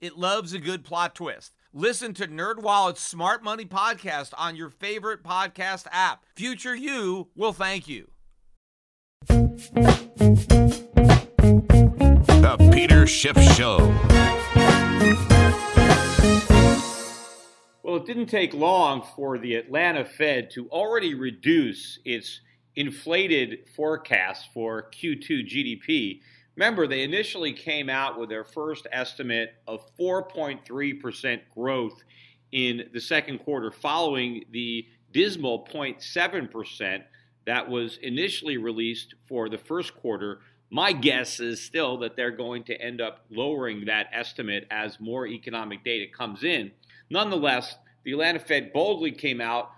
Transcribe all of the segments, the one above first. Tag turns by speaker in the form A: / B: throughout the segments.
A: It loves a good plot twist. Listen to NerdWallet's Smart Money podcast on your favorite podcast app. Future you will thank you.
B: The Peter Schiff Show.
C: Well, it didn't take long for the Atlanta Fed to already reduce its inflated forecast for Q2 GDP. Remember, they initially came out with their first estimate of 4.3% growth in the second quarter, following the dismal 0.7% that was initially released for the first quarter. My guess is still that they're going to end up lowering that estimate as more economic data comes in. Nonetheless, the Atlanta Fed boldly came out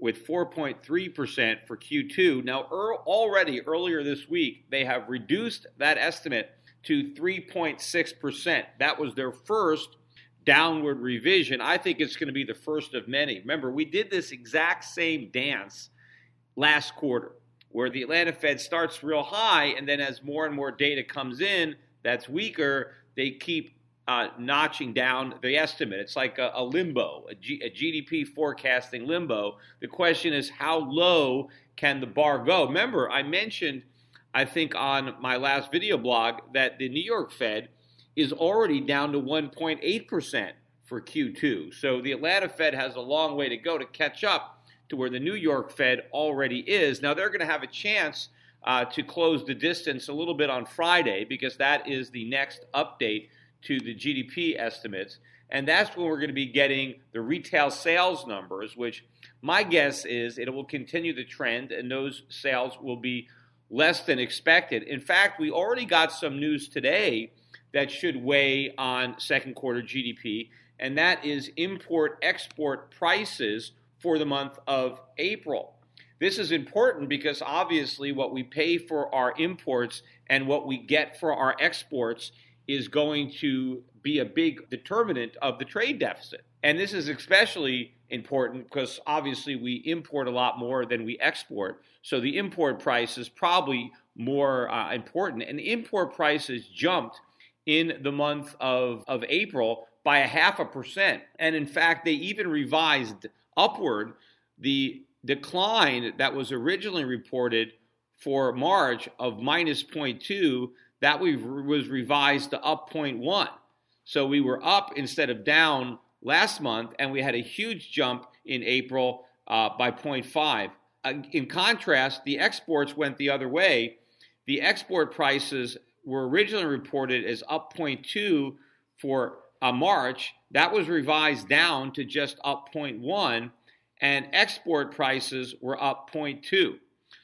C: with 4.3% for Q2. Now, er, already earlier this week, they have reduced that estimate to 3.6%. That was their first downward revision. I think it's going to be the first of many. Remember, we did this exact same dance last quarter where the Atlanta Fed starts real high, and then as more and more data comes in that's weaker, they keep uh, notching down the estimate. It's like a, a limbo, a, G, a GDP forecasting limbo. The question is, how low can the bar go? Remember, I mentioned, I think, on my last video blog that the New York Fed is already down to 1.8% for Q2. So the Atlanta Fed has a long way to go to catch up to where the New York Fed already is. Now, they're going to have a chance uh, to close the distance a little bit on Friday because that is the next update to the GDP estimates. And that's when we're going to be getting the retail sales numbers, which my guess is it will continue the trend and those sales will be less than expected. In fact, we already got some news today that should weigh on second quarter GDP, and that is import export prices for the month of April. This is important because obviously what we pay for our imports and what we get for our exports is going to be a big determinant of the trade deficit. And this is especially important because obviously we import a lot more than we export. So the import price is probably more uh, important. And import prices jumped in the month of, of April by a half a percent. And in fact, they even revised upward the decline that was originally reported for March of minus 0.2 that we was revised to up 0.1. So we were up instead of down last month, and we had a huge jump in April uh, by 0.5. Uh, in contrast, the exports went the other way. The export prices were originally reported as up 0.2 for uh, March. That was revised down to just up 0.1, and export prices were up 0.2.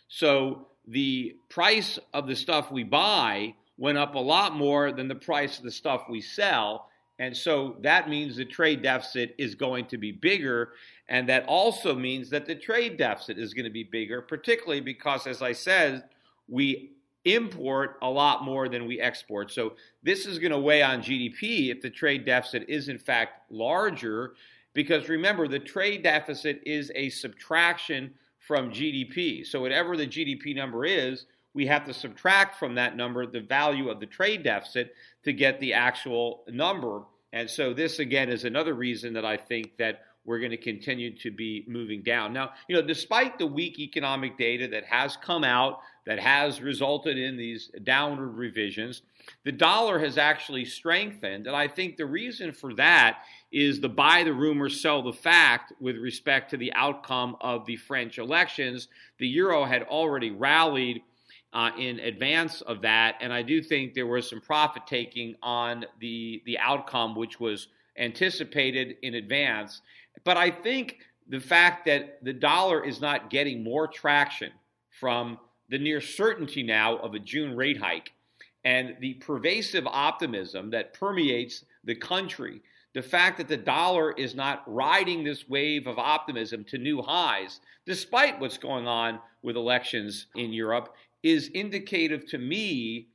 C: So the price of the stuff we buy went up a lot more than the price of the stuff we sell. And so that means the trade deficit is going to be bigger. And that also means that the trade deficit is going to be bigger, particularly because, as I said, we import a lot more than we export. So this is going to weigh on GDP if the trade deficit is, in fact, larger. Because remember, the trade deficit is a subtraction from GDP. So whatever the GDP number is, we have to subtract from that number the value of the trade deficit to get the actual number. And so this again is another reason that I think that we're going to continue to be moving down. Now, you know, despite the weak economic data that has come out that has resulted in these downward revisions, the dollar has actually strengthened. And I think the reason for that is the buy the rumor, sell the fact with respect to the outcome of the French elections. The euro had already rallied uh, in advance of that. And I do think there was some profit taking on the the outcome, which was anticipated in advance. But I think the fact that the dollar is not getting more traction from the near certainty now of a June rate hike and the pervasive optimism that permeates the country the fact that the dollar is not riding this wave of optimism to new highs, despite what's going on with elections in Europe, is indicative to me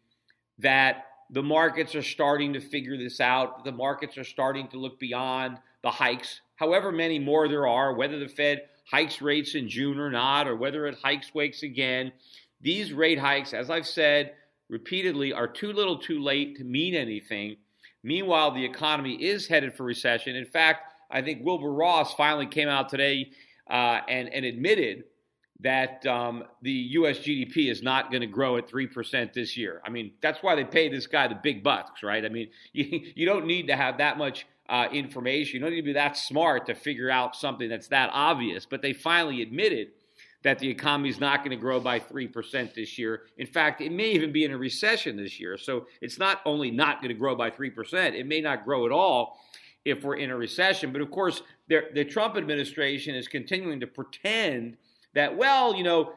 C: that the markets are starting to figure this out. The markets are starting to look beyond the hikes, however many more there are, whether the Fed hikes rates in June or not, or whether it hikes wakes again. These rate hikes, as I've said repeatedly, are too little too late to mean anything Meanwhile, the economy is headed for recession. In fact, I think Wilbur Ross finally came out today uh, and, and admitted that um, the U.S. GDP is not going to grow at 3% this year. I mean, that's why they pay this guy the big bucks, right? I mean, you, you don't need to have that much uh, information. You don't need to be that smart to figure out something that's that obvious. But they finally admitted that the economy is not going to grow by 3% this year. In fact, it may even be in a recession this year. So it's not only not going to grow by 3%, it may not grow at all if we're in a recession. But of course, the Trump administration is continuing to pretend that, well, you know,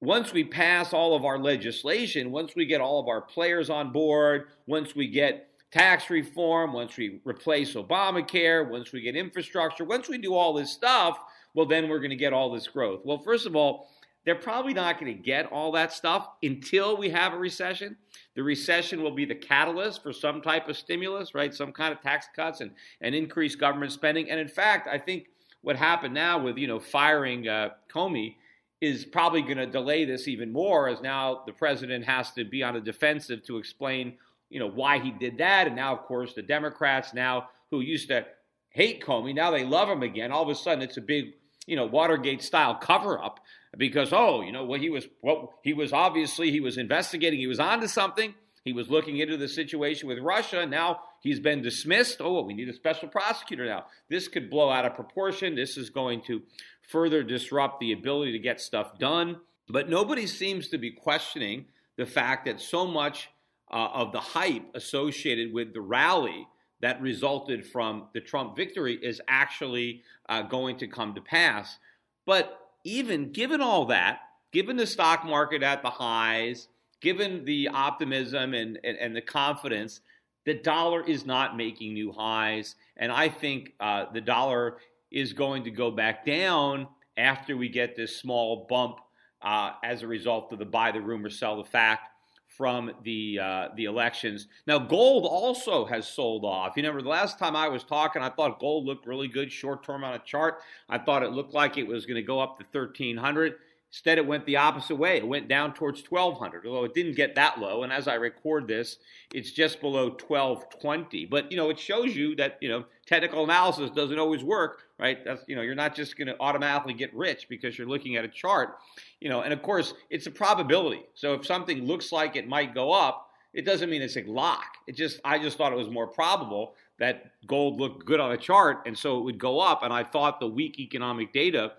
C: once we pass all of our legislation, once we get all of our players on board, once we get tax reform, once we replace Obamacare, once we get infrastructure, once we do all this stuff, well, then we're going to get all this growth. Well, first of all, they're probably not going to get all that stuff until we have a recession. The recession will be the catalyst for some type of stimulus, right? Some kind of tax cuts and, and increased government spending. And in fact, I think what happened now with, you know, firing uh, Comey is probably going to delay this even more as now the president has to be on the defensive to explain, you know, why he did that. And now, of course, the Democrats now who used to hate Comey, now they love him again. All of a sudden, it's a big you know Watergate style cover up because oh you know what he was what he was obviously he was investigating he was onto something he was looking into the situation with Russia. Now he's been dismissed. Oh we need a special prosecutor now. This could blow out of proportion. This is going to further disrupt the ability to get stuff done. But nobody seems to be questioning the fact that so much uh, of the hype associated with the rally that resulted from the Trump victory is actually uh, going to come to pass. But even given all that, given the stock market at the highs, given the optimism and, and, and the confidence, the dollar is not making new highs. And I think uh, the dollar is going to go back down after we get this small bump uh, as a result of the buy the rumor, sell the fact from the uh, the elections. Now, gold also has sold off. You remember the last time I was talking, I thought gold looked really good short term on a chart. I thought it looked like it was going to go up to 1300. Instead, it went the opposite way. It went down towards 1200, although it didn't get that low. And as I record this, it's just below 1220. But, you know, it shows you that, you know, technical analysis doesn't always work, right? That's, you know, you're not just going to automatically get rich because you're looking at a chart, you know, and of course, it's a probability. So if something looks like it might go up, it doesn't mean it's a lock. It just, I just thought it was more probable that gold looked good on a chart and so it would go up. And I thought the weak economic data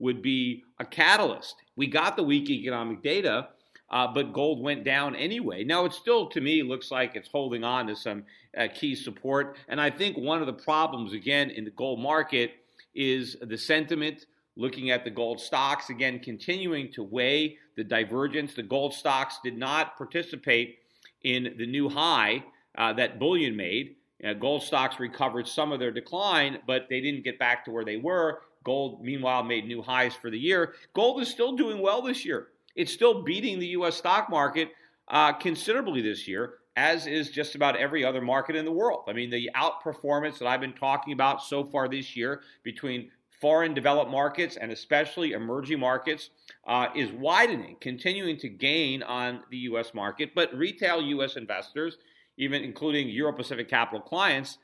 C: would be a catalyst. We got the weak economic data, uh, but gold went down anyway. Now, it still, to me, looks like it's holding on to some uh, key support. And I think one of the problems, again, in the gold market is the sentiment. Looking at the gold stocks, again, continuing to weigh the divergence. The gold stocks did not participate in the new high uh, that bullion made. Uh, gold stocks recovered some of their decline, but they didn't get back to where they were. Gold, meanwhile, made new highs for the year. Gold is still doing well this year. It's still beating the U.S. stock market uh, considerably this year, as is just about every other market in the world. I mean, the outperformance that I've been talking about so far this year between foreign developed markets and especially emerging markets uh, is widening, continuing to gain on the U.S. market. But retail U.S. investors, even including Euro Pacific Capital clients,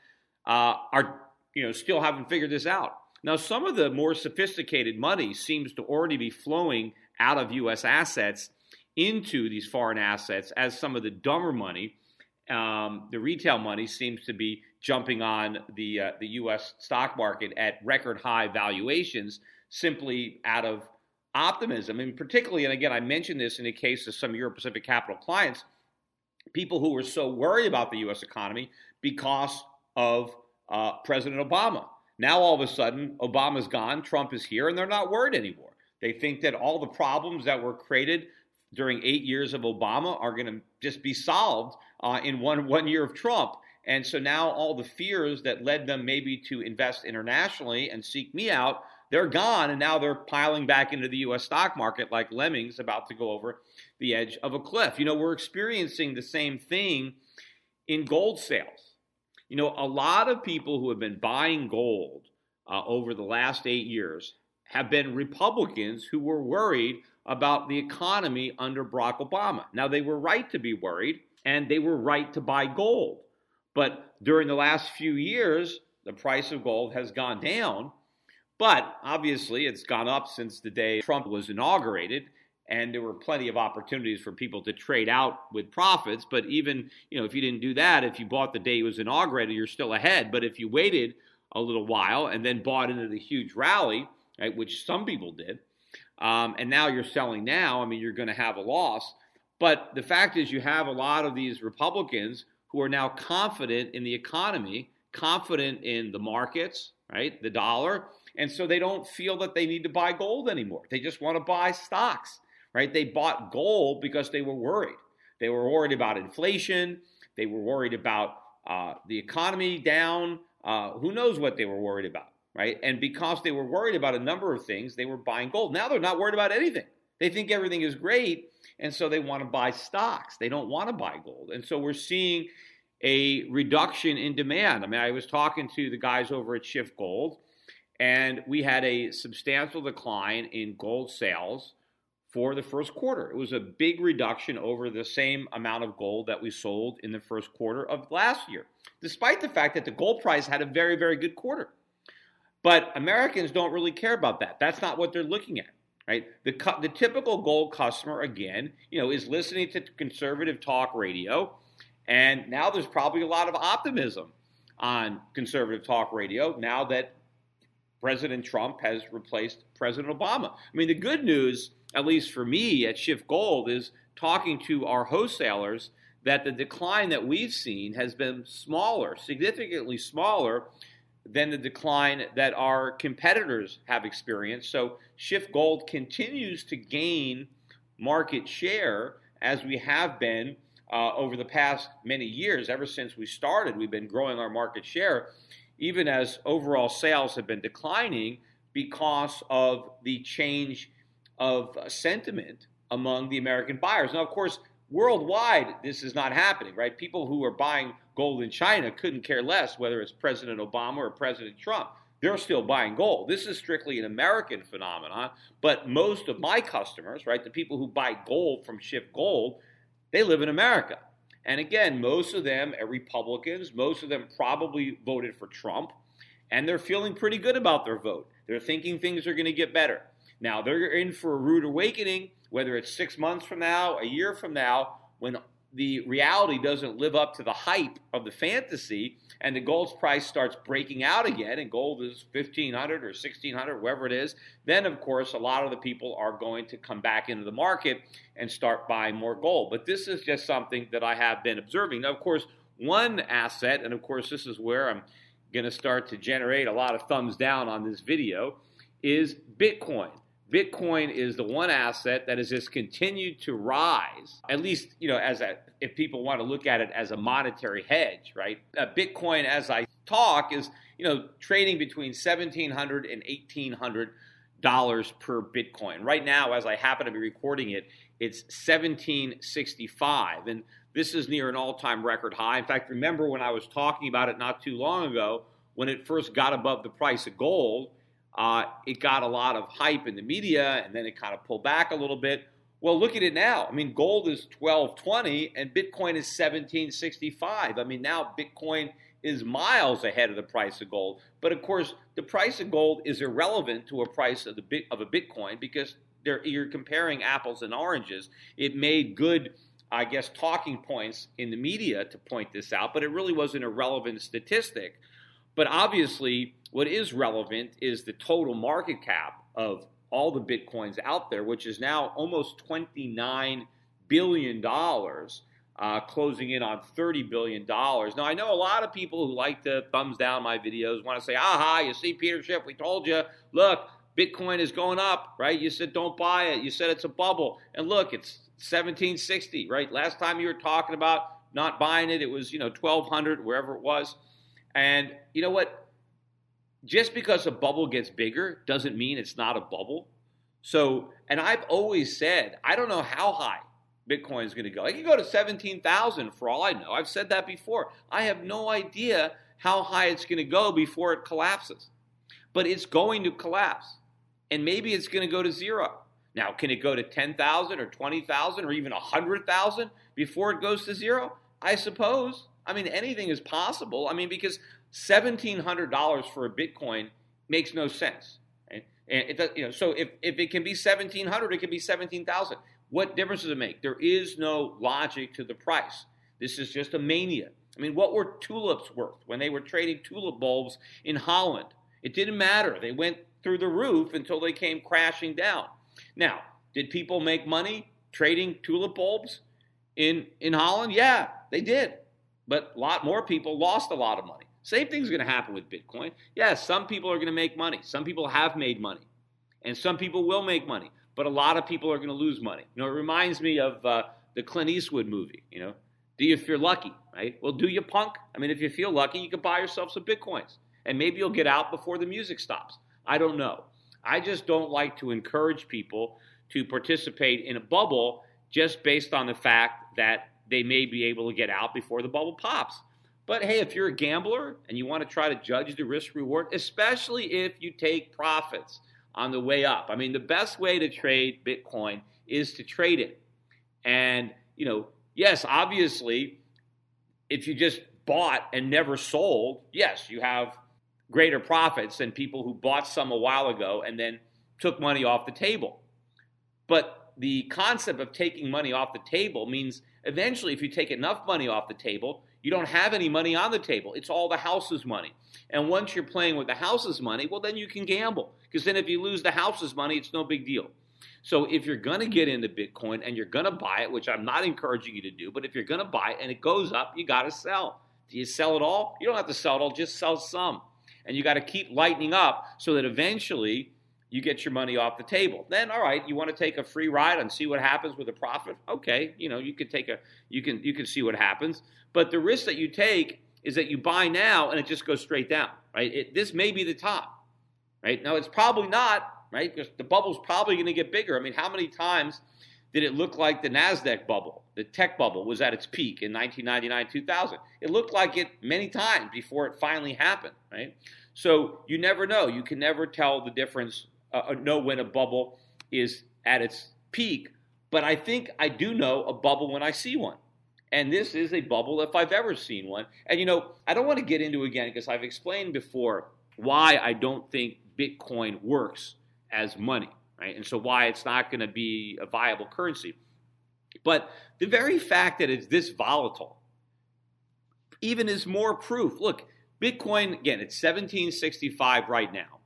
C: uh, are you know still haven't figured this out. Now, some of the more sophisticated money seems to already be flowing out of U.S. assets into these foreign assets, as some of the dumber money, um, the retail money, seems to be jumping on the uh, the U.S. stock market at record high valuations, simply out of optimism, and particularly, and again, I mentioned this in the case of some Euro Pacific Capital clients, people who were so worried about the U.S. economy because of uh, President Obama. Now all of a sudden, Obama's gone, Trump is here, and they're not worried anymore. They think that all the problems that were created during eight years of Obama are going to just be solved uh, in one one year of Trump. And so now all the fears that led them maybe to invest internationally and seek me out, they're gone. And now they're piling back into the US stock market like lemmings about to go over the edge of a cliff. You know, we're experiencing the same thing in gold sales. You know, a lot of people who have been buying gold uh, over the last eight years have been Republicans who were worried about the economy under Barack Obama. Now, they were right to be worried, and they were right to buy gold. But during the last few years, the price of gold has gone down. But obviously, it's gone up since the day Trump was inaugurated and there were plenty of opportunities for people to trade out with profits. But even you know, if you didn't do that, if you bought the day it was inaugurated, you're still ahead. But if you waited a little while and then bought into the huge rally, right, which some people did, um, and now you're selling now, I mean, you're going to have a loss. But the fact is, you have a lot of these Republicans who are now confident in the economy, confident in the markets, right, the dollar. And so they don't feel that they need to buy gold anymore. They just want to buy stocks right? They bought gold because they were worried. They were worried about inflation. They were worried about uh, the economy down. Uh, who knows what they were worried about, right? And because they were worried about a number of things, they were buying gold. Now they're not worried about anything. They think everything is great, and so they want to buy stocks. They don't want to buy gold. And so we're seeing a reduction in demand. I mean, I was talking to the guys over at Schiff Gold, and we had a substantial decline in gold sales for the first quarter. It was a big reduction over the same amount of gold that we sold in the first quarter of last year, despite the fact that the gold price had a very, very good quarter. But Americans don't really care about that. That's not what they're looking at, right? The, the typical gold customer, again, you know, is listening to conservative talk radio, and now there's probably a lot of optimism on conservative talk radio now that President Trump has replaced President Obama. I mean, the good news at least for me at Schiff Gold, is talking to our wholesalers that the decline that we've seen has been smaller, significantly smaller than the decline that our competitors have experienced. So Schiff Gold continues to gain market share as we have been uh, over the past many years. Ever since we started, we've been growing our market share, even as overall sales have been declining because of the change of sentiment among the American buyers. Now, of course, worldwide, this is not happening, right? People who are buying gold in China couldn't care less whether it's President Obama or President Trump. They're still buying gold. This is strictly an American phenomenon, but most of my customers, right, the people who buy gold from Schiff Gold, they live in America. And again, most of them are Republicans. Most of them probably voted for Trump, and they're feeling pretty good about their vote. They're thinking things are going to get better. Now, they're in for a rude awakening, whether it's six months from now, a year from now, when the reality doesn't live up to the hype of the fantasy and the gold's price starts breaking out again and gold is 1500 or 1600 wherever it is then of course a lot of the people are going to come back into the market and start buying more gold. But this is just something that i have been observing. Now of course one asset and of course this is where i'm going to start to generate a lot of thumbs down on this video is bitcoin Bitcoin is the one asset that has just continued to rise, at least, you know, as a, if people want to look at it as a monetary hedge, right? Uh, Bitcoin, as I talk, is, you know, trading between 1700 and 1800 dollars per Bitcoin. Right now, as I happen to be recording it, it's 1765. And this is near an all time record high. In fact, remember when I was talking about it not too long ago, when it first got above the price of gold, uh, it got a lot of hype in the media and then it kind of pulled back a little bit. Well, look at it now. I mean, gold is 1220 and Bitcoin is 1765. I mean, now Bitcoin is miles ahead of the price of gold. But of course, the price of gold is irrelevant to a price of the bit of a Bitcoin because you're comparing apples and oranges. It made good, I guess, talking points in the media to point this out, but it really was an irrelevant statistic. But obviously, what is relevant is the total market cap of all the bitcoins out there, which is now almost $29 billion, uh, closing in on $30 billion. Now, I know a lot of people who like to thumbs down my videos want to say, aha, you see, Peter Schiff, we told you, look, Bitcoin is going up, right? You said don't buy it. You said it's a bubble. And look, it's 1760, right? Last time you were talking about not buying it. It was, you know, 1200 wherever it was. And you know what? Just because a bubble gets bigger doesn't mean it's not a bubble. So, and I've always said, I don't know how high Bitcoin is going to go. It can go to 17,000 for all I know. I've said that before. I have no idea how high it's going to go before it collapses. But it's going to collapse. And maybe it's going to go to zero. Now, can it go to 10,000 or 20,000 or even 100,000 before it goes to zero? I suppose. I mean, anything is possible. I mean, because $1,700 for a Bitcoin makes no sense. Right? And it you know, so if, if it can be 1,700, it can be 17,000. What difference does it make? There is no logic to the price. This is just a mania. I mean, what were tulips worth when they were trading tulip bulbs in Holland? It didn't matter. They went through the roof until they came crashing down. Now, did people make money trading tulip bulbs in, in Holland? Yeah, they did. But a lot more people lost a lot of money. Same thing's going to happen with Bitcoin. Yes, some people are going to make money. Some people have made money. And some people will make money but a lot of people are going to lose money. You know, it reminds me of uh, the Clint Eastwood movie. You know, do you feel lucky? Right? Well, do you punk? I mean, if you feel lucky, you can buy yourself some bitcoins, and maybe you'll get out before the music stops. I don't know. I just don't like to encourage people to participate in a bubble just based on the fact that they may be able to get out before the bubble pops. But hey, if you're a gambler and you want to try to judge the risk reward, especially if you take profits, on the way up. I mean, the best way to trade Bitcoin is to trade it. And, you know, yes, obviously, if you just bought and never sold, yes, you have greater profits than people who bought some a while ago and then took money off the table. But the concept of taking money off the table means eventually, if you take enough money off the table, you don't have any money on the table. It's all the house's money. And once you're playing with the house's money, well, then you can gamble. Because then if you lose the house's money, it's no big deal. So if you're going to get into Bitcoin and you're going to buy it, which I'm not encouraging you to do, but if you're going to buy it and it goes up, you got to sell. Do you sell it all? You don't have to sell it all, just sell some. And you got to keep lightening up so that eventually you get your money off the table. Then, all right, you want to take a free ride and see what happens with a profit? Okay, you know, you could take a, you can, you can see what happens. But the risk that you take is that you buy now and it just goes straight down, right? It, this may be the top, right? Now it's probably not, right? Because the bubble's probably going to get bigger. I mean, how many times did it look like the Nasdaq bubble, the tech bubble, was at its peak in 1999, 2000? It looked like it many times before it finally happened, right? So you never know. You can never tell the difference uh, uh, know when a bubble is at its peak, but I think I do know a bubble when I see one. And this is a bubble if I've ever seen one. And you know, I don't want to get into again because I've explained before why I don't think Bitcoin works as money, right? And so why it's not going to be a viable currency. But the very fact that it's this volatile even is more proof. Look, Bitcoin, again, it's 1765 right now.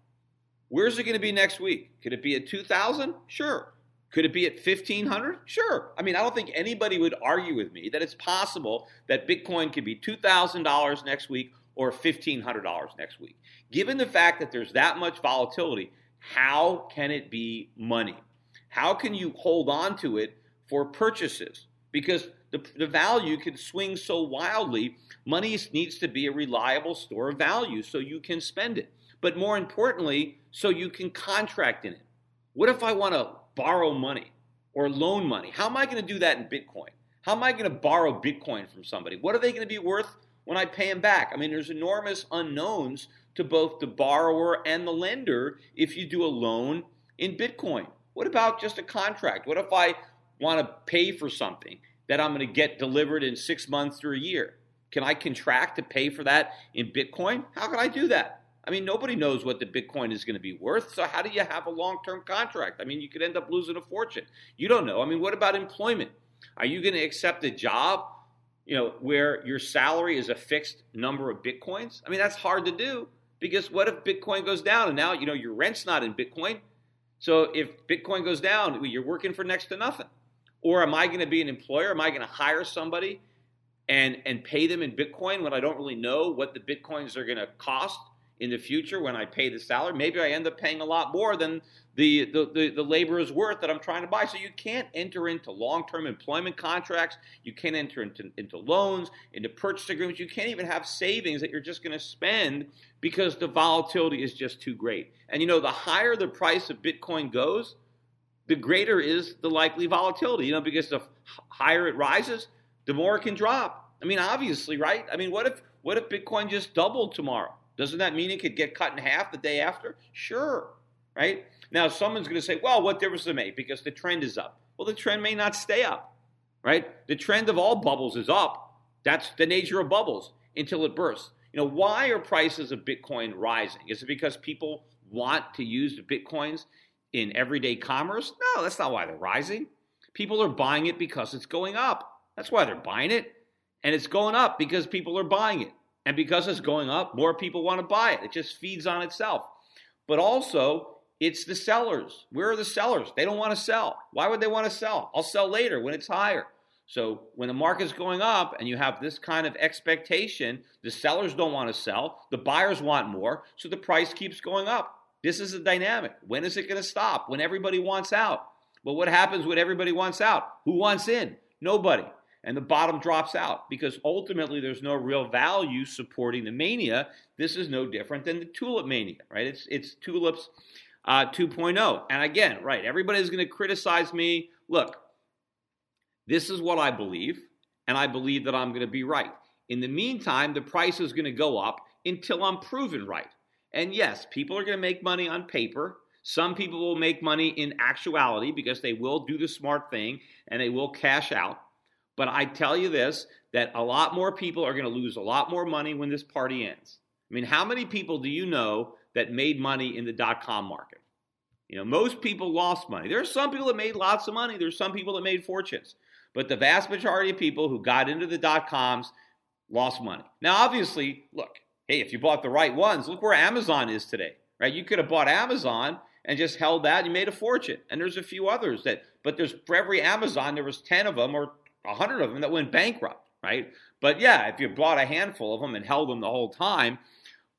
C: Where's it going to be next week? Could it be at 2000? Sure. Could it be at 1500? Sure. I mean, I don't think anybody would argue with me that it's possible that Bitcoin could be $2,000 next week or $1,500 next week. Given the fact that there's that much volatility, how can it be money? How can you hold on to it for purchases? Because the, the value can swing so wildly, money needs to be a reliable store of value so you can spend it but more importantly, so you can contract in it. What if I want to borrow money or loan money? How am I going to do that in Bitcoin? How am I going to borrow Bitcoin from somebody? What are they going to be worth when I pay them back? I mean, there's enormous unknowns to both the borrower and the lender if you do a loan in Bitcoin. What about just a contract? What if I want to pay for something that I'm going to get delivered in six months or a year? Can I contract to pay for that in Bitcoin? How can I do that? I mean, nobody knows what the Bitcoin is going to be worth. So, how do you have a long term contract? I mean, you could end up losing a fortune. You don't know. I mean, what about employment? Are you going to accept a job, you know, where your salary is a fixed number of Bitcoins? I mean, that's hard to do because what if Bitcoin goes down and now, you know, your rent's not in Bitcoin? So, if Bitcoin goes down, you're working for next to nothing. Or am I going to be an employer? Am I going to hire somebody and, and pay them in Bitcoin when I don't really know what the Bitcoins are going to cost? In the future when I pay the salary, maybe I end up paying a lot more than the, the, the, the labor is worth that I'm trying to buy. So you can't enter into long term employment contracts. You can't enter into, into loans, into purchase agreements. You can't even have savings that you're just going to spend because the volatility is just too great. And you know, the higher the price of Bitcoin goes, the greater is the likely volatility, you know, because the higher it rises, the more it can drop. I mean, obviously, right? I mean, what if what if Bitcoin just doubled tomorrow? Doesn't that mean it could get cut in half the day after? Sure, right? Now, someone's going to say, well, what difference does it make? Because the trend is up. Well, the trend may not stay up, right? The trend of all bubbles is up. That's the nature of bubbles until it bursts. You know, why are prices of Bitcoin rising? Is it because people want to use the Bitcoins in everyday commerce? No, that's not why they're rising. People are buying it because it's going up. That's why they're buying it. And it's going up because people are buying it. And because it's going up, more people want to buy it. It just feeds on itself. But also, it's the sellers. Where are the sellers? They don't want to sell. Why would they want to sell? I'll sell later when it's higher. So when the market's going up and you have this kind of expectation, the sellers don't want to sell, the buyers want more, so the price keeps going up. This is a dynamic. When is it going to stop? When everybody wants out. But what happens when everybody wants out? Who wants in? Nobody. And the bottom drops out because ultimately there's no real value supporting the mania. This is no different than the tulip mania, right? It's it's tulips uh, 2.0. And again, right, everybody's going to criticize me. Look, this is what I believe, and I believe that I'm going to be right. In the meantime, the price is going to go up until I'm proven right. And yes, people are going to make money on paper. Some people will make money in actuality because they will do the smart thing and they will cash out. But I tell you this that a lot more people are going to lose a lot more money when this party ends. I mean, how many people do you know that made money in the dot com market. You know, most people lost money. There are some people that made lots of money. There's some people that made fortunes. But the vast majority of people who got into the dot coms lost money. Now, obviously, look, hey, if you bought the right ones, look where Amazon is today, right? You could have bought Amazon and just held that, you made a fortune. And there's a few others that, but there's for every Amazon, there was 10 of them or 100 of them that went bankrupt, right? But yeah, if you bought a handful of them and held them the whole time,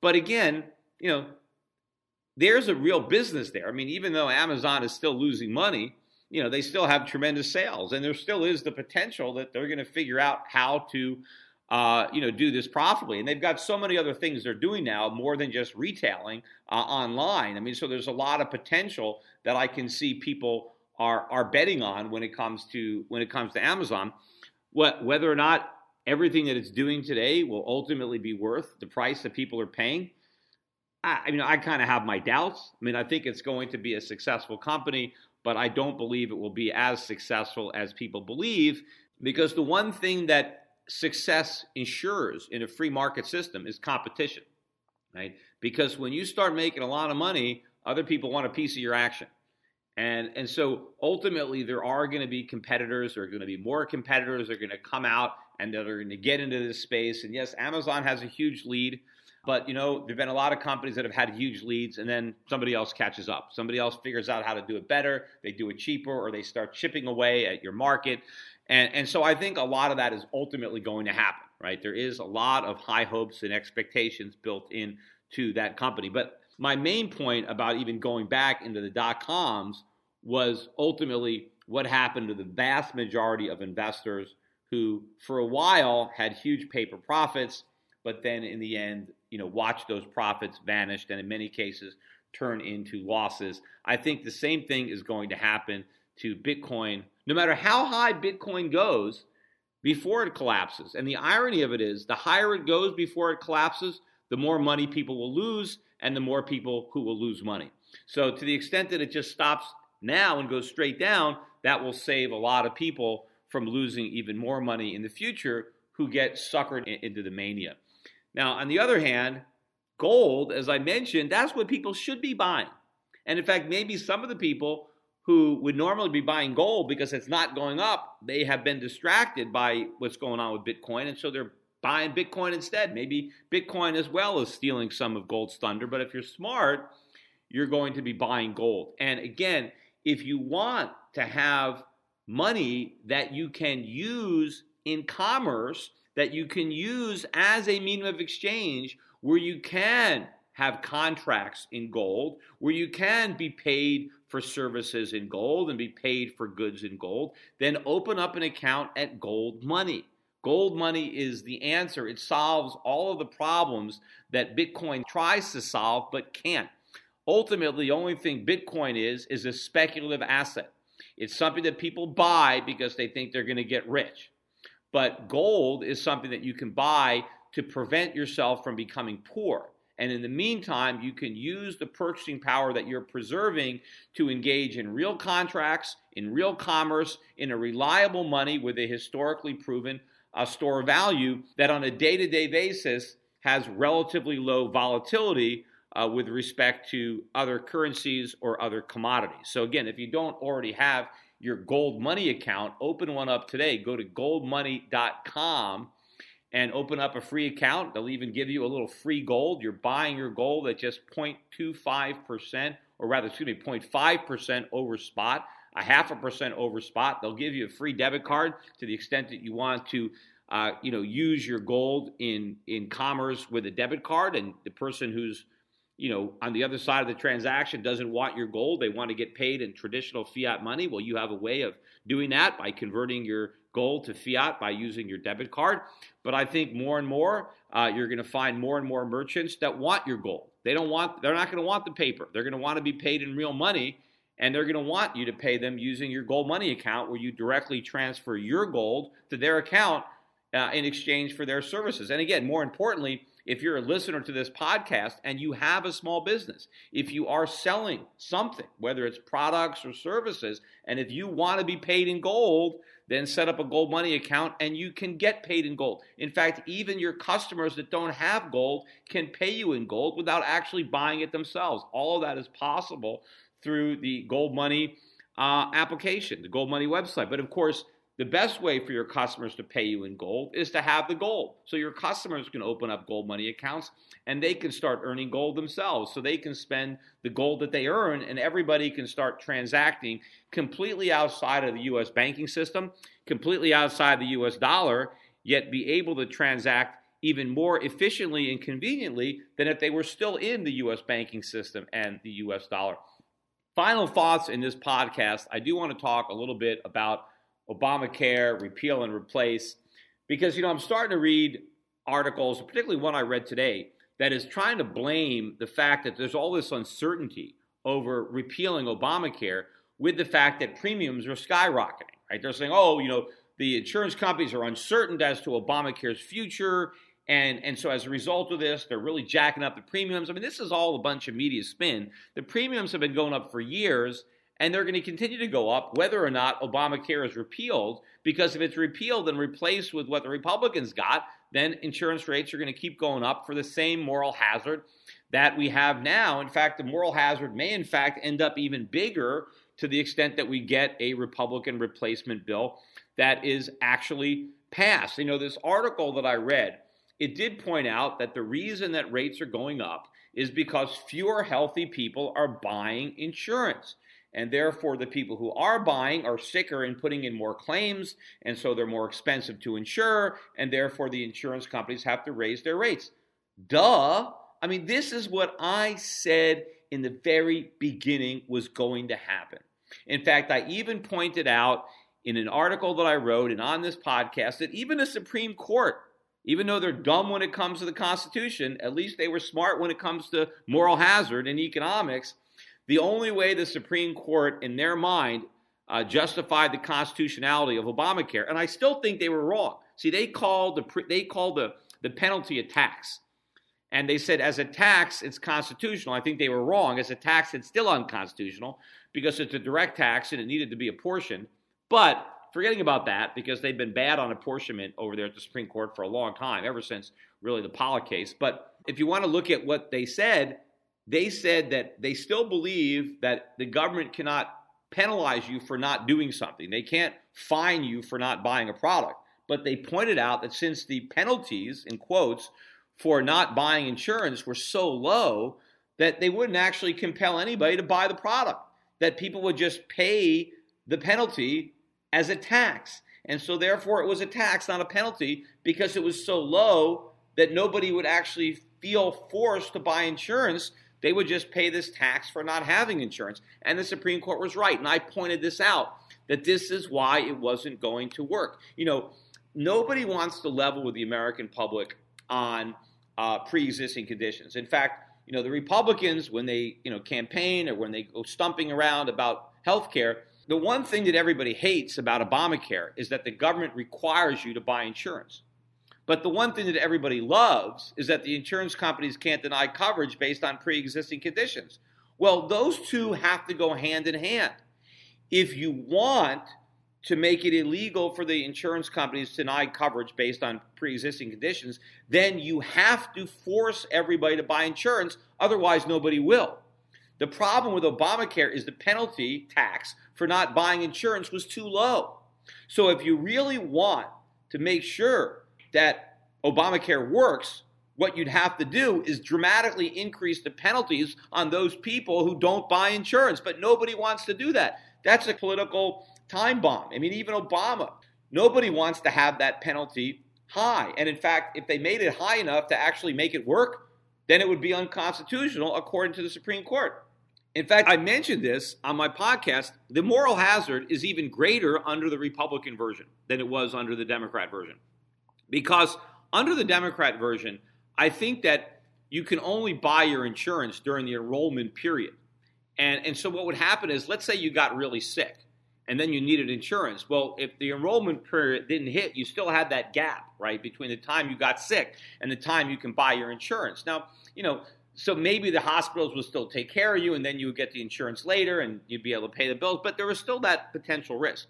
C: but again, you know, there's a real business there. I mean, even though Amazon is still losing money, you know, they still have tremendous sales, and there still is the potential that they're going to figure out how to, uh, you know, do this profitably. And they've got so many other things they're doing now, more than just retailing uh, online. I mean, so there's a lot of potential that I can see people are are betting on when it comes to when it comes to Amazon. What whether or not everything that it's doing today will ultimately be worth the price that people are paying I, I mean, I kind of have my doubts. I mean, I think it's going to be a successful company, but I don't believe it will be as successful as people believe because the one thing that success ensures in a free market system is competition, right? Because when you start making a lot of money, other people want a piece of your action. And, and so ultimately, there are going to be competitors. There are going to be more competitors. They're going to come out and they're going to get into this space. And yes, Amazon has a huge lead. But you know, there've been a lot of companies that have had huge leads, and then somebody else catches up. Somebody else figures out how to do it better. They do it cheaper, or they start chipping away at your market. And and so I think a lot of that is ultimately going to happen. Right? There is a lot of high hopes and expectations built in to that company. But my main point about even going back into the dot coms was ultimately what happened to the vast majority of investors who, for a while, had huge paper profits, but then in the end you know, watched those profits vanish and in many cases turn into losses. I think the same thing is going to happen to Bitcoin, no matter how high Bitcoin goes before it collapses. And the irony of it is, the higher it goes before it collapses, the more money people will lose and the more people who will lose money. So, to the extent that it just stops now and goes straight down, that will save a lot of people from losing even more money in the future who get suckered into the mania. Now, on the other hand, gold, as I mentioned, that's what people should be buying. And in fact, maybe some of the people who would normally be buying gold because it's not going up, they have been distracted by what's going on with Bitcoin. And so they're buying Bitcoin instead. Maybe Bitcoin as well is stealing some of gold's thunder. But if you're smart, you're going to be buying gold. And again, if you want to have money that you can use in commerce, that you can use as a medium of exchange where you can have contracts in gold where you can be paid for services in gold and be paid for goods in gold, then open up an account at Gold Money. Gold money is the answer. It solves all of the problems that Bitcoin tries to solve but can't. Ultimately, the only thing Bitcoin is is a speculative asset. It's something that people buy because they think they're going to get rich. But gold is something that you can buy to prevent yourself from becoming poor. And in the meantime, you can use the purchasing power that you're preserving to engage in real contracts, in real commerce, in a reliable money with a historically proven uh, store value that on a day to day basis has relatively low volatility uh, with respect to other currencies or other commodities. So, again, if you don't already have your gold money account, open one up today. Go to goldmoney.com and open up a free account. They'll even give you a little free gold. You're buying your gold at just 0.25%, or rather, excuse me, 0.5% over spot, a half a percent over spot. They'll give you a free debit card to the extent that you want to. Uh, you know, use your gold in in commerce with a debit card, and the person who's you know, on the other side of the transaction doesn't want your gold. They want to get paid in traditional fiat money. Well, you have a way of doing that by converting your gold to fiat by using your debit card. But I think more and more, uh, you're going to find more and more merchants that want your gold. They don't want, they're not going to want the paper. They're going to want to be paid in real money. And they're going to want you to pay them using your gold money account where you directly transfer your gold to their account uh, in exchange for their services. And again, more importantly, if you're a listener to this podcast and you have a small business, if you are selling something, whether it's products or services, and if you want to be paid in gold, then set up a gold money account and you can get paid in gold. In fact, even your customers that don't have gold can pay you in gold without actually buying it themselves. All of that is possible through the gold money uh, application, the gold money website. But of course, the best way for your customers to pay you in gold is to have the gold. So your customers can open up gold money accounts and they can start earning gold themselves. So they can spend the gold that they earn and everybody can start transacting completely outside of the US banking system, completely outside the US dollar, yet be able to transact even more efficiently and conveniently than if they were still in the US banking system and the US dollar. Final thoughts in this podcast. I do want to talk a little bit about Obamacare, repeal and replace, because you know I'm starting to read articles, particularly one I read today, that is trying to blame the fact that there's all this uncertainty over repealing Obamacare with the fact that premiums are skyrocketing. Right? They're saying, oh, you know, the insurance companies are uncertain as to Obamacare's future. And, and so as a result of this, they're really jacking up the premiums. I mean, this is all a bunch of media spin. The premiums have been going up for years, and they're going to continue to go up whether or not Obamacare is repealed. Because if it's repealed and replaced with what the Republicans got, then insurance rates are going to keep going up for the same moral hazard that we have now. In fact, the moral hazard may, in fact, end up even bigger to the extent that we get a Republican replacement bill that is actually passed. You know, this article that I read, it did point out that the reason that rates are going up is because fewer healthy people are buying insurance and therefore the people who are buying are sicker and putting in more claims, and so they're more expensive to insure, and therefore the insurance companies have to raise their rates. Duh. I mean, this is what I said in the very beginning was going to happen. In fact, I even pointed out in an article that I wrote and on this podcast that even the Supreme Court, even though they're dumb when it comes to the Constitution, at least they were smart when it comes to moral hazard and economics the only way the Supreme Court, in their mind, uh, justified the constitutionality of Obamacare, and I still think they were wrong. See, they called the they called the the penalty a tax, and they said as a tax it's constitutional. I think they were wrong. As a tax, it's still unconstitutional because it's a direct tax and it needed to be apportioned. But forgetting about that, because they've been bad on apportionment over there at the Supreme Court for a long time, ever since really the Pollock case. But if you want to look at what they said, they said that they still believe that the government cannot penalize you for not doing something. They can't fine you for not buying a product. But they pointed out that since the penalties, in quotes, for not buying insurance were so low, that they wouldn't actually compel anybody to buy the product, that people would just pay the penalty as a tax. And so, therefore, it was a tax, not a penalty, because it was so low that nobody would actually feel forced to buy insurance, they would just pay this tax for not having insurance. And the Supreme Court was right. And I pointed this out that this is why it wasn't going to work. You know, nobody wants to level with the American public on uh, pre-existing conditions. In fact, you know, the Republicans, when they, you know, campaign or when they go stumping around about health care, the one thing that everybody hates about Obamacare is that the government requires you to buy insurance. But the one thing that everybody loves is that the insurance companies can't deny coverage based on pre existing conditions. Well, those two have to go hand in hand. If you want to make it illegal for the insurance companies to deny coverage based on pre existing conditions, then you have to force everybody to buy insurance. Otherwise, nobody will. The problem with Obamacare is the penalty tax for not buying insurance was too low. So if you really want to make sure that Obamacare works, what you'd have to do is dramatically increase the penalties on those people who don't buy insurance. But nobody wants to do that. That's a political time bomb. I mean, even Obama, nobody wants to have that penalty high. And in fact, if they made it high enough to actually make it work, then it would be unconstitutional according to the Supreme Court. In fact, I mentioned this on my podcast. The moral hazard is even greater under the Republican version than it was under the Democrat version. Because under the Democrat version, I think that you can only buy your insurance during the enrollment period. And, and so what would happen is, let's say you got really sick and then you needed insurance. Well, if the enrollment period didn't hit, you still had that gap, right, between the time you got sick and the time you can buy your insurance. Now, you know, so maybe the hospitals would still take care of you and then you would get the insurance later and you'd be able to pay the bills, but there was still that potential risk.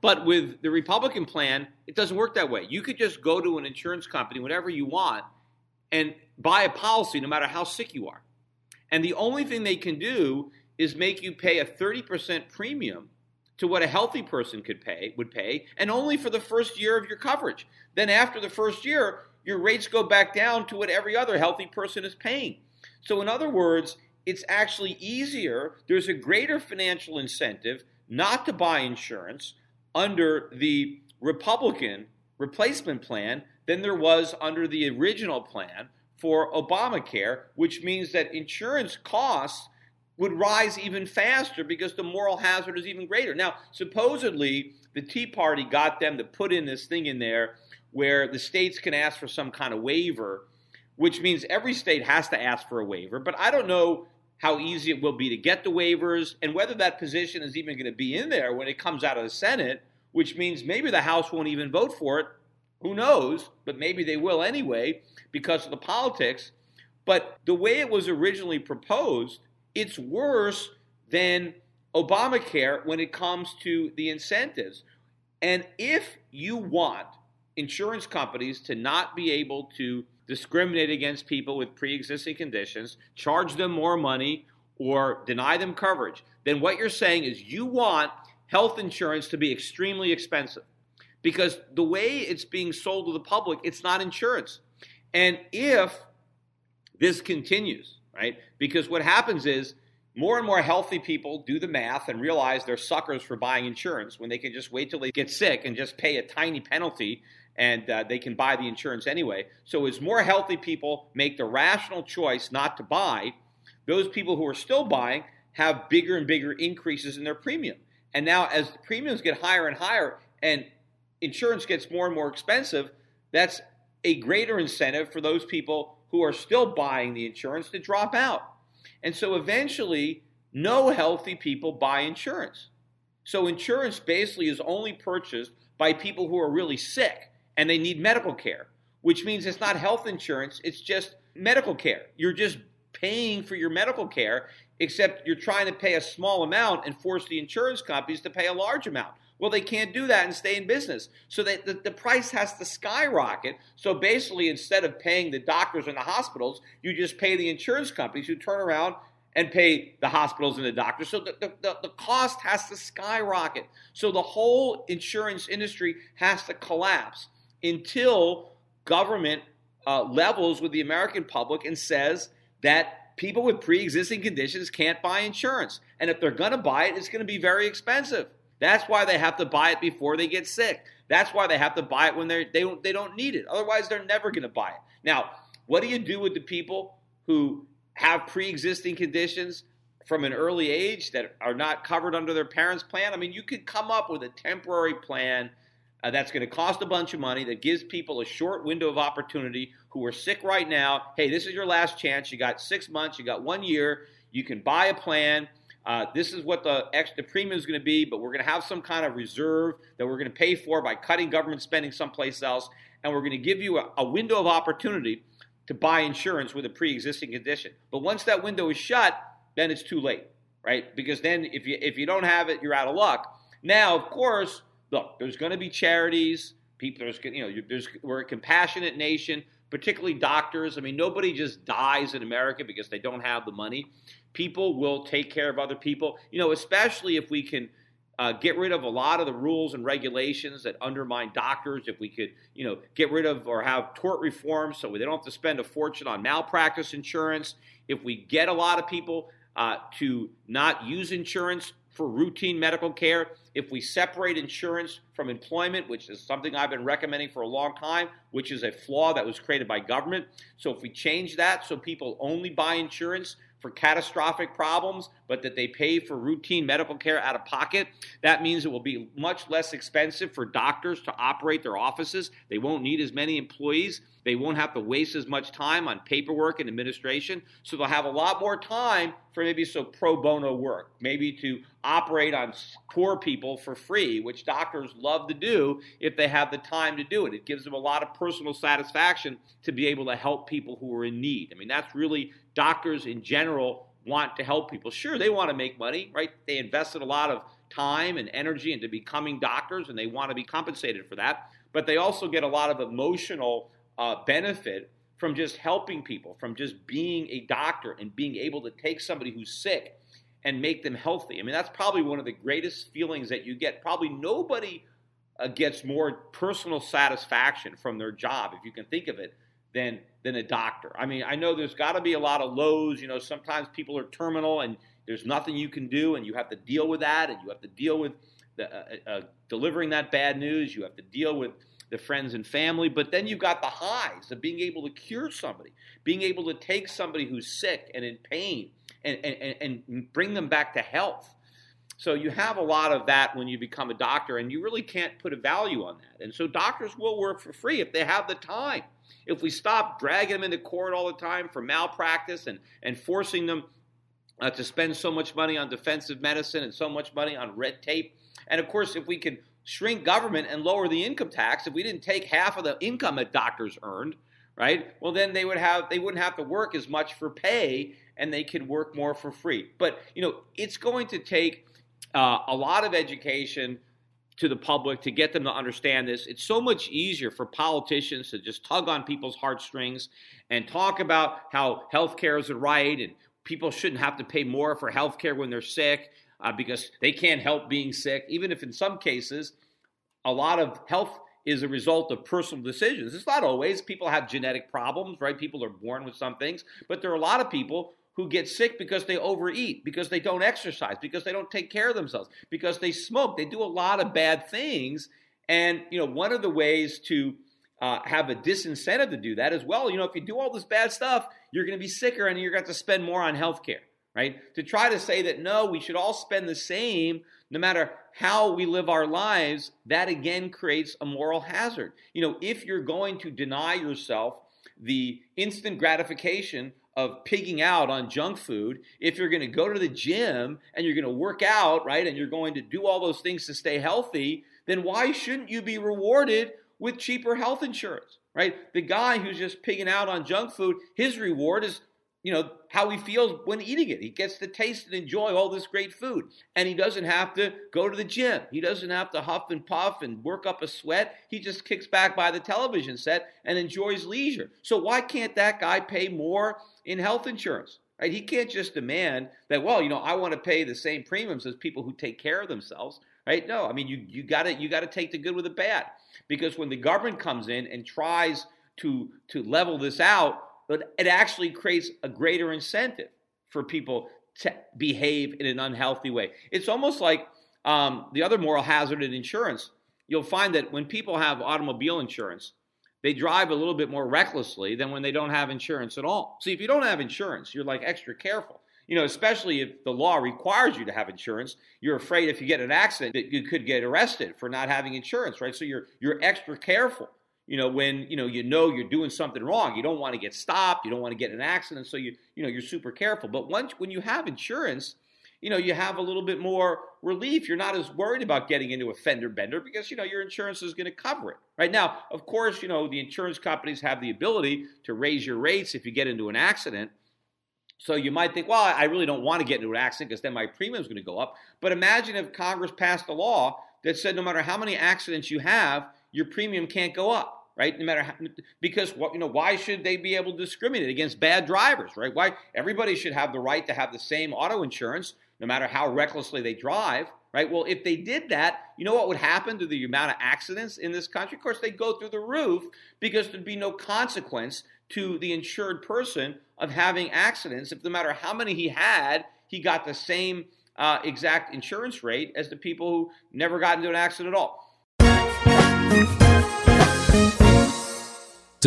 C: But with the Republican plan, it doesn't work that way. You could just go to an insurance company, whatever you want, and buy a policy no matter how sick you are. And the only thing they can do is make you pay a 30% premium to what a healthy person could pay would pay and only for the first year of your coverage. Then after the first year, your rates go back down to what every other healthy person is paying. So in other words, it's actually easier, there's a greater financial incentive not to buy insurance under the Republican replacement plan than there was under the original plan for Obamacare, which means that insurance costs would rise even faster because the moral hazard is even greater. Now, supposedly, the Tea Party got them to put in this thing in there where the states can ask for some kind of waiver, which means every state has to ask for a waiver. But I don't know how easy it will be to get the waivers, and whether that position is even going to be in there when it comes out of the Senate, which means maybe the House won't even vote for it. Who knows? But maybe they will anyway because of the politics. But the way it was originally proposed, it's worse than Obamacare when it comes to the incentives. And if you want insurance companies to not be able to discriminate against people with pre existing conditions, charge them more money, or deny them coverage, then what you're saying is you want health insurance to be extremely expensive because the way it's being sold to the public, it's not insurance. And if this continues, right, because what happens is more and more healthy people do the math and realize they're suckers for buying insurance when they can just wait till they get sick and just pay a tiny penalty and uh, they can buy the insurance anyway. So, as more healthy people make the rational choice not to buy, those people who are still buying have bigger and bigger increases in their premium. And now, as premiums get higher and higher and insurance gets more and more expensive, that's a greater incentive for those people who are still buying the insurance to drop out. And so eventually, no healthy people buy insurance. So insurance basically is only purchased by people who are really sick and they need medical care, which means it's not health insurance, it's just medical care. You're just paying for your medical care, except you're trying to pay a small amount and force the insurance companies to pay a large amount. Well, they can't do that and stay in business. So that the, the price has to skyrocket. So basically, instead of paying the doctors and the hospitals, you just pay the insurance companies who turn around and pay the hospitals and the doctors. So the, the, the cost has to skyrocket. So the whole insurance industry has to collapse until government uh, levels with the American public and says that people with pre existing conditions can't buy insurance. And if they're going to buy it, it's going to be very expensive. That's why they have to buy it before they get sick. That's why they have to buy it when they they don't they don't need it. Otherwise, they're never going to buy it. Now, What do you do with the people who have pre existing conditions from an early age that are not covered under their parents' plan? I mean, you could come up with a temporary plan. Uh, that's going to cost a bunch of money that gives people a short window of opportunity who are sick right now. Hey, this is your last chance. You got six months, you got one year. You can buy a plan. Uh, this is what the extra premium is going to be, but we're going to have some kind of reserve that we're going to pay for by cutting government spending someplace else, and we're going to give you a, a window of opportunity to buy insurance with a pre-existing condition. But once that window is shut, then it's too late, right? Because then if you if you don't have it, you're out of luck. Now, of course, look, there's going to be charities. People, there's you know, there's we're a compassionate nation, particularly doctors. I mean, nobody just dies in America because they don't have the money people will take care of other people. You know, especially if we can uh, get rid of a lot of the rules and regulations that undermine doctors. If we could, you know, get rid of or have tort reform so they don't have to spend a fortune on malpractice insurance. If we get a lot of people uh, to not use insurance for routine medical care, if we separate insurance from employment, which is something I've been recommending for a long time, which is a flaw that was created by government. So if we change that so people only buy insurance for catastrophic problems, but that they pay for routine medical care out of pocket. That means it will be much less expensive for doctors to operate their offices. They won't need as many employees. They won't have to waste as much time on paperwork and administration. So they'll have a lot more time for maybe some pro bono work, maybe to operate on poor people for free, which doctors love to do if they have the time to do it. It gives them a lot of personal satisfaction to be able to help people who are in need. I mean, that's really doctors in general want to help people. Sure, they want to make money, right? They invested a lot of time and energy into becoming doctors and they want to be compensated for that. But they also get a lot of emotional uh, benefit from just helping people, from just being a doctor and being able to take somebody who's sick and make them healthy. I mean, that's probably one of the greatest feelings that you get. Probably nobody uh, gets more personal satisfaction from their job, if you can think of it, than than a doctor. I mean, I know there's got to be a lot of lows. You know, sometimes people are terminal and there's nothing you can do, and you have to deal with that, and you have to deal with the, uh, uh, delivering that bad news. You have to deal with the friends and family, but then you've got the highs of being able to cure somebody, being able to take somebody who's sick and in pain and, and, and bring them back to health. So you have a lot of that when you become a doctor, and you really can't put a value on that. And so doctors will work for free if they have the time. If we stop dragging them into court all the time for malpractice and, and forcing them uh, to spend so much money on defensive medicine and so much money on red tape, and of course, if we can shrink government and lower the income tax, if we didn't take half of the income that doctors earned, right? Well, then they would have they wouldn't have to work as much for pay, and they could work more for free. But you know, it's going to take uh, a lot of education to the public to get them to understand this. It's so much easier for politicians to just tug on people's heartstrings and talk about how healthcare is a right and people shouldn't have to pay more for healthcare when they're sick uh, because they can't help being sick, even if in some cases a lot of health is a result of personal decisions. It's not always. People have genetic problems, right? People are born with some things, but there are a lot of people who get sick because they overeat, because they don't exercise, because they don't take care of themselves, because they smoke. They do a lot of bad things. And, you know, one of the ways to uh, have a disincentive to do that as well, you know, if you do all this bad stuff, you're going to be sicker and you're going to spend more on health care right? To try to say that no, we should all spend the same no matter how we live our lives, that again creates a moral hazard. You know, if you're going to deny yourself the instant gratification of pigging out on junk food, if you're going to go to the gym and you're going to work out, right, and you're going to do all those things to stay healthy, then why shouldn't you be rewarded with cheaper health insurance, right? The guy who's just pigging out on junk food, his reward is you know, how he feels when eating it. He gets to taste and enjoy all this great food. And he doesn't have to go to the gym. He doesn't have to huff and puff and work up a sweat. He just kicks back by the television set and enjoys leisure. So why can't that guy pay more in health insurance? Right? He can't just demand that, well, you know, I want to pay the same premiums as people who take care of themselves. Right? No, I mean you you gotta you gotta take the good with the bad. Because when the government comes in and tries to to level this out, but it actually creates a greater incentive for people to behave in an unhealthy way. It's almost like um, the other moral hazard in insurance. You'll find that when people have automobile insurance, they drive a little bit more recklessly than when they don't have insurance at all. See, if you don't have insurance, you're like extra careful. You know, especially if the law requires you to have insurance, you're afraid if you get an accident that you could get arrested for not having insurance, right? So you're you're extra careful. You know, when you know you know you're doing something wrong, you don't want to get stopped, you don't want to get an accident, so you you know you're super careful. But once when you have insurance, you know, you have a little bit more relief. You're not as worried about getting into a fender bender because, you know, your insurance is going to cover it. Right now, of course, you know, the insurance companies have the ability to raise your rates if you get into an accident. So you might think, well, I really don't want to get into an accident because then my premium is going to go up. But imagine if Congress passed a law that said no matter how many accidents you have, your premium can't go up right? No matter how, because what you know, why should they be able to discriminate against bad drivers, right? Why everybody should have the right to have the same auto insurance no matter how recklessly they drive, right? Well, if they did that, you know what would happen to the amount of accidents in this country? Of course, they'd go through the roof because there'd be no consequence to the insured person of having accidents. If no matter how many he had, he got the same uh, exact insurance rate as the people who never got into an accident at all.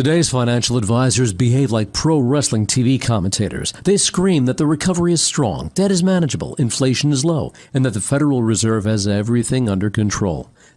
D: Today's financial advisors behave like pro wrestling TV commentators. They scream that the recovery is strong, debt is manageable, inflation is low, and that the Federal Reserve has everything under control.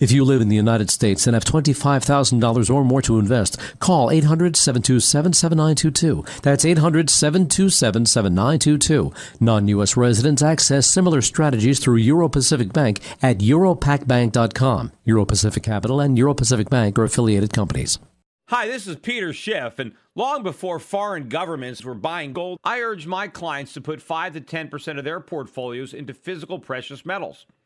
D: If you live in the United States and have $25,000 or more to invest, call 800 727 7922. That's 800 727 7922. Non U.S. residents access similar strategies through Euro Pacific Bank at europacbank.com. Euro Pacific Capital and Euro Pacific Bank are affiliated companies.
A: Hi, this is Peter Schiff, and long before foreign governments were buying gold, I urged my clients to put 5 to 10% of their portfolios into physical precious metals.